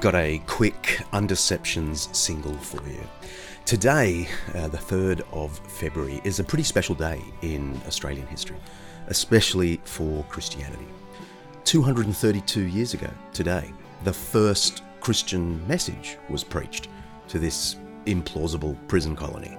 I've got a quick Undeceptions single for you. Today, uh, the 3rd of February, is a pretty special day in Australian history, especially for Christianity. 232 years ago today, the first Christian message was preached to this implausible prison colony.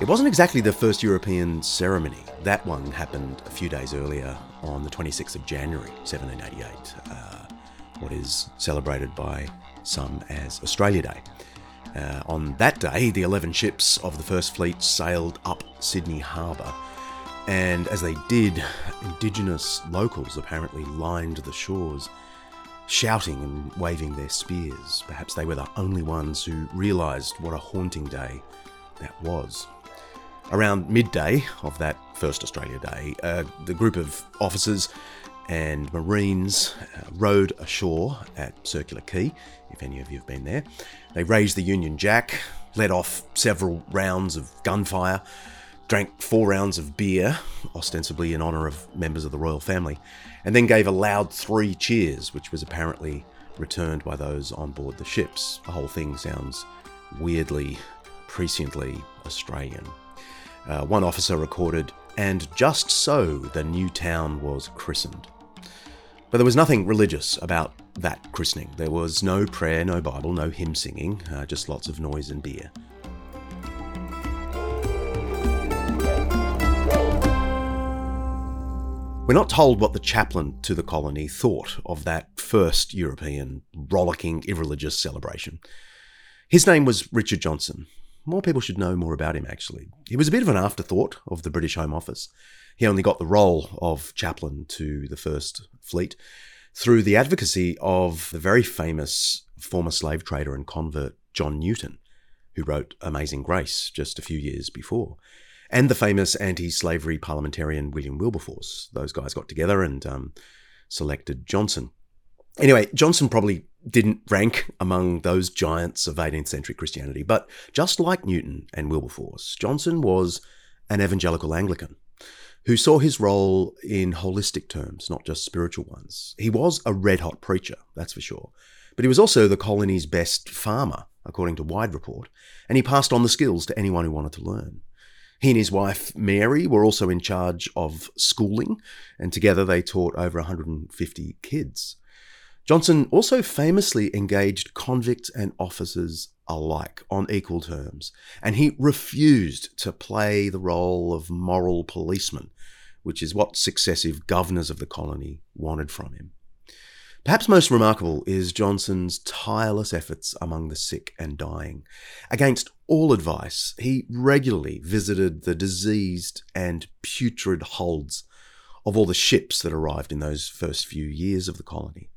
It wasn't exactly the first European ceremony. That one happened a few days earlier on the 26th of January 1788, uh, what is celebrated by some as Australia Day. Uh, on that day, the 11 ships of the First Fleet sailed up Sydney Harbour, and as they did, Indigenous locals apparently lined the shores, shouting and waving their spears. Perhaps they were the only ones who realised what a haunting day that was. Around midday of that first Australia Day, uh, the group of officers and Marines uh, rowed ashore at Circular Quay, if any of you have been there. They raised the Union Jack, let off several rounds of gunfire, drank four rounds of beer, ostensibly in honour of members of the royal family, and then gave a loud three cheers, which was apparently returned by those on board the ships. The whole thing sounds weirdly, presciently Australian. Uh, one officer recorded, and just so the new town was christened. But there was nothing religious about that christening. There was no prayer, no Bible, no hymn singing, uh, just lots of noise and beer. We're not told what the chaplain to the colony thought of that first European rollicking irreligious celebration. His name was Richard Johnson, more people should know more about him, actually. He was a bit of an afterthought of the British Home Office. He only got the role of chaplain to the First Fleet through the advocacy of the very famous former slave trader and convert John Newton, who wrote Amazing Grace just a few years before, and the famous anti slavery parliamentarian William Wilberforce. Those guys got together and um, selected Johnson. Anyway, Johnson probably didn't rank among those giants of 18th century Christianity, but just like Newton and Wilberforce, Johnson was an evangelical Anglican who saw his role in holistic terms, not just spiritual ones. He was a red hot preacher, that's for sure, but he was also the colony's best farmer, according to Wide Report, and he passed on the skills to anyone who wanted to learn. He and his wife, Mary, were also in charge of schooling, and together they taught over 150 kids. Johnson also famously engaged convicts and officers alike on equal terms, and he refused to play the role of moral policeman, which is what successive governors of the colony wanted from him. Perhaps most remarkable is Johnson's tireless efforts among the sick and dying. Against all advice, he regularly visited the diseased and putrid holds of all the ships that arrived in those first few years of the colony.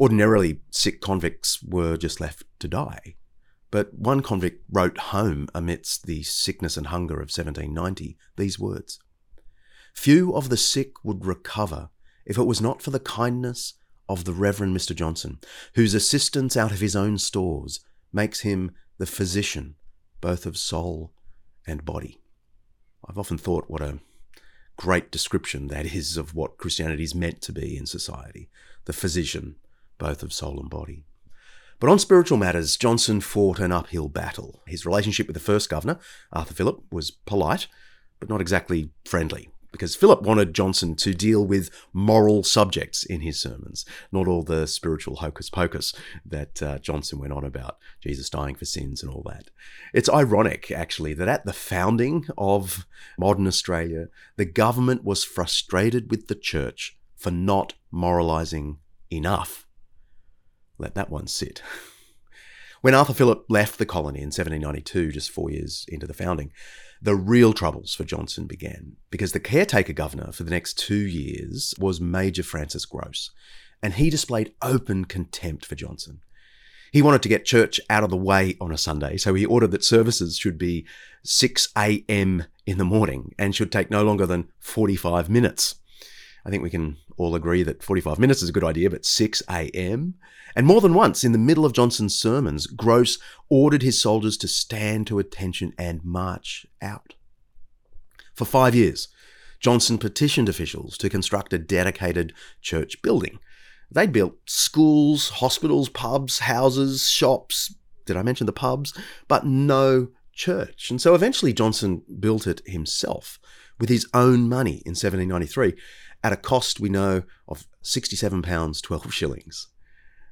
Ordinarily, sick convicts were just left to die. But one convict wrote home amidst the sickness and hunger of 1790 these words Few of the sick would recover if it was not for the kindness of the Reverend Mr. Johnson, whose assistance out of his own stores makes him the physician both of soul and body. I've often thought what a great description that is of what Christianity is meant to be in society the physician both of soul and body. But on spiritual matters, Johnson fought an uphill battle. His relationship with the first governor, Arthur Phillip, was polite, but not exactly friendly because Phillip wanted Johnson to deal with moral subjects in his sermons, not all the spiritual hocus pocus that uh, Johnson went on about, Jesus dying for sins and all that. It's ironic, actually, that at the founding of modern Australia, the government was frustrated with the church for not moralizing enough. Let that one sit. When Arthur Phillip left the colony in 1792, just four years into the founding, the real troubles for Johnson began because the caretaker governor for the next two years was Major Francis Grose, and he displayed open contempt for Johnson. He wanted to get church out of the way on a Sunday, so he ordered that services should be 6 a.m. in the morning and should take no longer than 45 minutes. I think we can all agree that 45 minutes is a good idea, but 6 a.m.? And more than once, in the middle of Johnson's sermons, Grose ordered his soldiers to stand to attention and march out. For five years, Johnson petitioned officials to construct a dedicated church building. They built schools, hospitals, pubs, houses, shops. Did I mention the pubs? But no church. And so eventually Johnson built it himself with his own money in 1793 at a cost we know of £67, 12 shillings.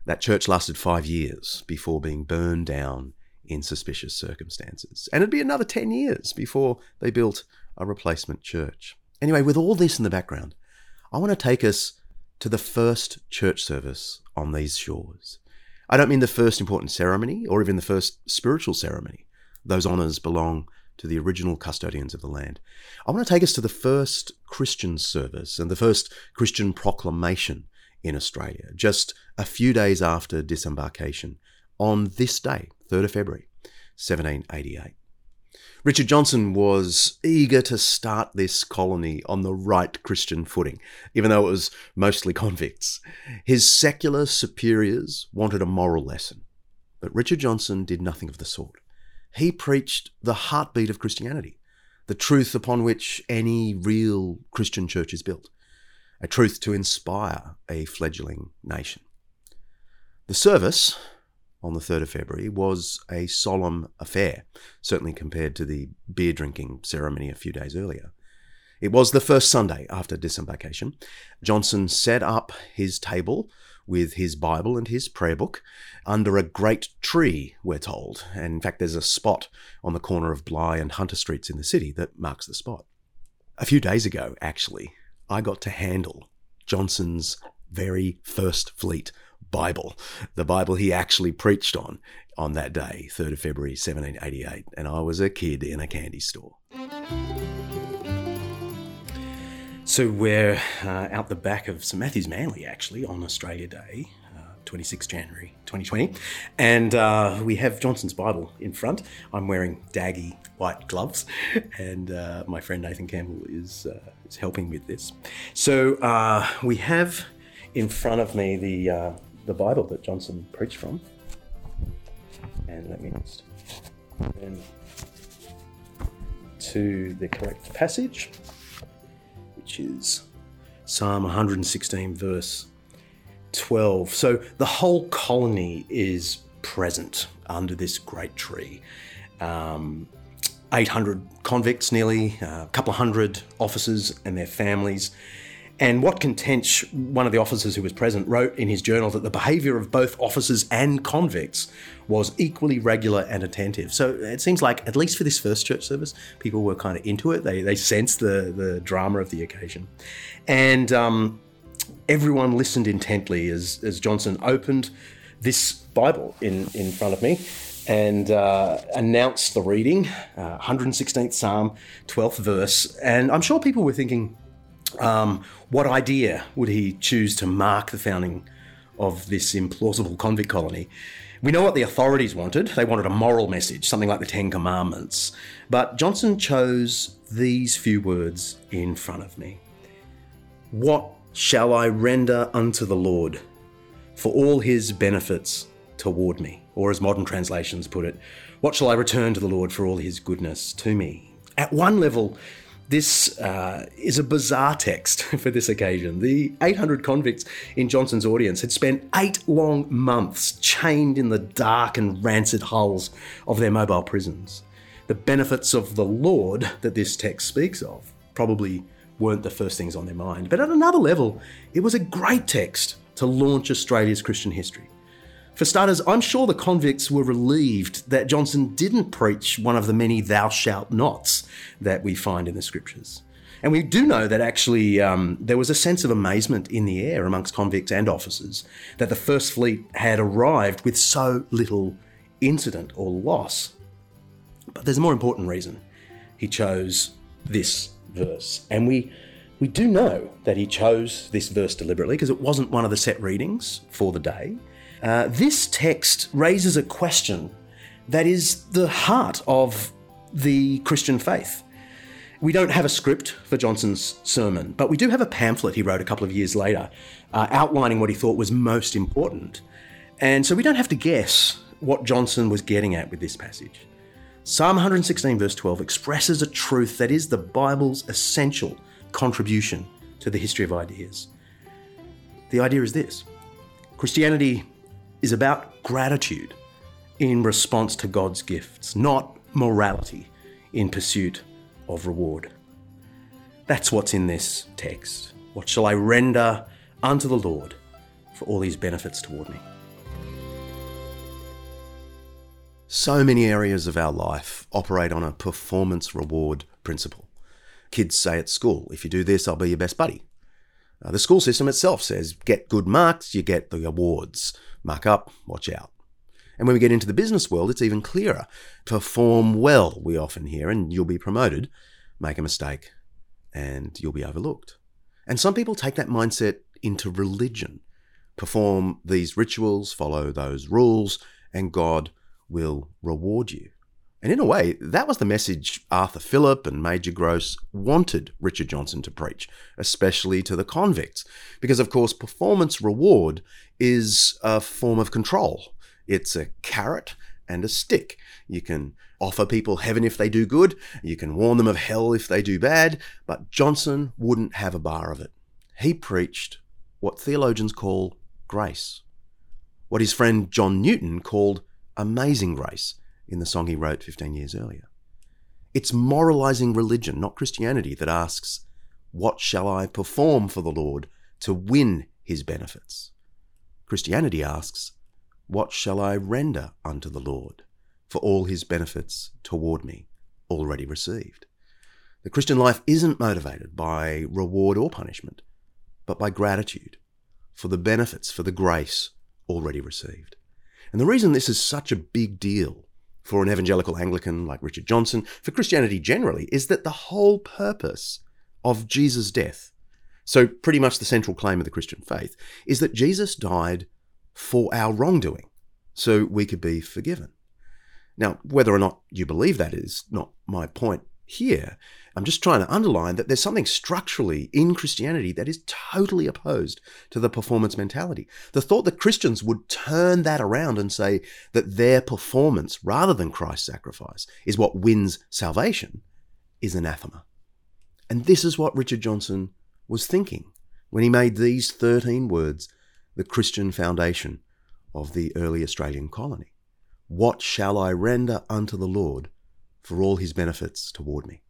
That church lasted five years before being burned down in suspicious circumstances. And it'd be another 10 years before they built a replacement church. Anyway, with all this in the background, I want to take us to the first church service on these shores. I don't mean the first important ceremony or even the first spiritual ceremony. Those honours belong to the original custodians of the land. I want to take us to the first Christian service and the first Christian proclamation in Australia, just a few days after disembarkation, on this day, 3rd of February, 1788. Richard Johnson was eager to start this colony on the right Christian footing, even though it was mostly convicts. His secular superiors wanted a moral lesson, but Richard Johnson did nothing of the sort. He preached the heartbeat of Christianity, the truth upon which any real Christian church is built a truth to inspire a fledgling nation. The service on the 3rd of February was a solemn affair, certainly compared to the beer drinking ceremony a few days earlier. It was the first Sunday after disembarkation. Johnson set up his table with his Bible and his prayer book under a great tree, we're told. And in fact, there's a spot on the corner of Bligh and Hunter Streets in the city that marks the spot. A few days ago, actually, I got to handle Johnson's very first fleet Bible, the Bible he actually preached on on that day, 3rd of February 1788, and I was a kid in a candy store. So we're uh, out the back of St Matthew's Manly actually on Australia Day, 26 January 2020. And uh, we have Johnson's Bible in front. I'm wearing daggy white gloves, and uh, my friend Nathan Campbell is, uh, is helping with this. So uh, we have in front of me the, uh, the Bible that Johnson preached from. And let me just turn to the correct passage, which is Psalm 116, verse 12. So the whole colony is present under this great tree. Um, 800 convicts, nearly, a couple of hundred officers and their families. And Watkin Tench, one of the officers who was present, wrote in his journal that the behaviour of both officers and convicts was equally regular and attentive. So it seems like, at least for this first church service, people were kind of into it. They, they sensed the, the drama of the occasion. And um, everyone listened intently as, as Johnson opened this Bible in, in front of me and uh, announced the reading, uh, 116th Psalm, 12th verse. And I'm sure people were thinking, um, what idea would he choose to mark the founding of this implausible convict colony? We know what the authorities wanted. They wanted a moral message, something like the Ten Commandments. But Johnson chose these few words in front of me What shall I render unto the Lord for all his benefits toward me? Or as modern translations put it, What shall I return to the Lord for all his goodness to me? At one level, this uh, is a bizarre text for this occasion. The 800 convicts in Johnson's audience had spent eight long months chained in the dark and rancid hulls of their mobile prisons. The benefits of the Lord that this text speaks of probably weren't the first things on their mind. But at another level, it was a great text to launch Australia's Christian history. For starters, I'm sure the convicts were relieved that Johnson didn't preach one of the many thou shalt nots that we find in the scriptures. And we do know that actually um, there was a sense of amazement in the air amongst convicts and officers that the First Fleet had arrived with so little incident or loss. But there's a more important reason he chose this verse. And we, we do know that he chose this verse deliberately because it wasn't one of the set readings for the day. Uh, this text raises a question that is the heart of the Christian faith. We don't have a script for Johnson's sermon, but we do have a pamphlet he wrote a couple of years later uh, outlining what he thought was most important. And so we don't have to guess what Johnson was getting at with this passage. Psalm 116, verse 12, expresses a truth that is the Bible's essential contribution to the history of ideas. The idea is this Christianity is about gratitude in response to God's gifts, not morality in pursuit of reward. That's what's in this text. What shall I render unto the Lord for all his benefits toward me? So many areas of our life operate on a performance reward principle. Kids say at school, if you do this, I'll be your best buddy. Uh, the school system itself says, get good marks, you get the awards. Mark up, watch out. And when we get into the business world, it's even clearer. Perform well, we often hear, and you'll be promoted. Make a mistake, and you'll be overlooked. And some people take that mindset into religion. Perform these rituals, follow those rules, and God will reward you. And in a way, that was the message Arthur Phillip and Major Grose wanted Richard Johnson to preach, especially to the convicts. Because, of course, performance reward is a form of control. It's a carrot and a stick. You can offer people heaven if they do good, you can warn them of hell if they do bad, but Johnson wouldn't have a bar of it. He preached what theologians call grace, what his friend John Newton called amazing grace in the song he wrote 15 years earlier. It's moralizing religion, not Christianity, that asks, What shall I perform for the Lord to win his benefits? Christianity asks, What shall I render unto the Lord for all his benefits toward me already received? The Christian life isn't motivated by reward or punishment, but by gratitude for the benefits, for the grace already received. And the reason this is such a big deal for an evangelical Anglican like Richard Johnson, for Christianity generally, is that the whole purpose of Jesus' death, so pretty much the central claim of the Christian faith, is that Jesus died for our wrongdoing, so we could be forgiven. Now, whether or not you believe that is not my point here. I'm just trying to underline that there's something structurally in Christianity that is totally opposed to the performance mentality. The thought that Christians would turn that around and say that their performance, rather than Christ's sacrifice, is what wins salvation is anathema. And this is what Richard Johnson was thinking when he made these 13 words the Christian foundation of the early Australian colony. What shall I render unto the Lord for all his benefits toward me?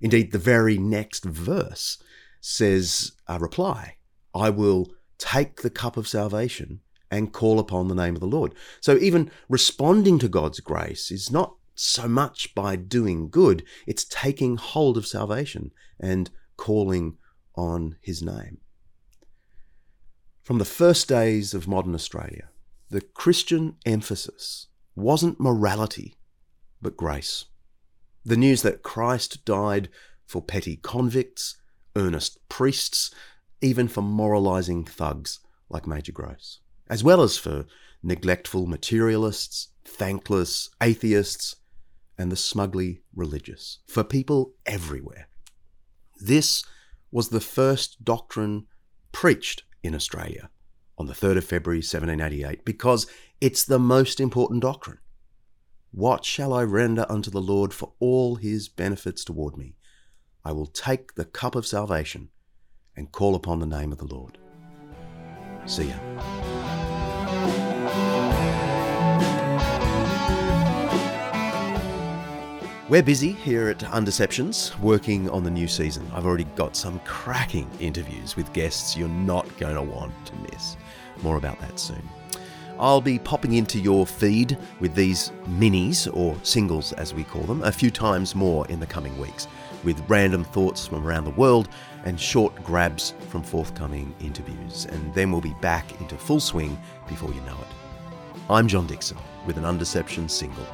Indeed, the very next verse says a reply I will take the cup of salvation and call upon the name of the Lord. So even responding to God's grace is not so much by doing good, it's taking hold of salvation and calling on his name. From the first days of modern Australia, the Christian emphasis wasn't morality, but grace. The news that Christ died for petty convicts, earnest priests, even for moralizing thugs like Major Grose, as well as for neglectful materialists, thankless atheists, and the smugly religious, for people everywhere. This was the first doctrine preached in Australia on the 3rd of February 1788 because it's the most important doctrine. What shall I render unto the Lord for all his benefits toward me? I will take the cup of salvation and call upon the name of the Lord. See ya. We're busy here at Undeceptions working on the new season. I've already got some cracking interviews with guests you're not going to want to miss. More about that soon. I'll be popping into your feed with these minis, or singles as we call them, a few times more in the coming weeks, with random thoughts from around the world and short grabs from forthcoming interviews. And then we'll be back into full swing before you know it. I'm John Dickson with an Undeception single.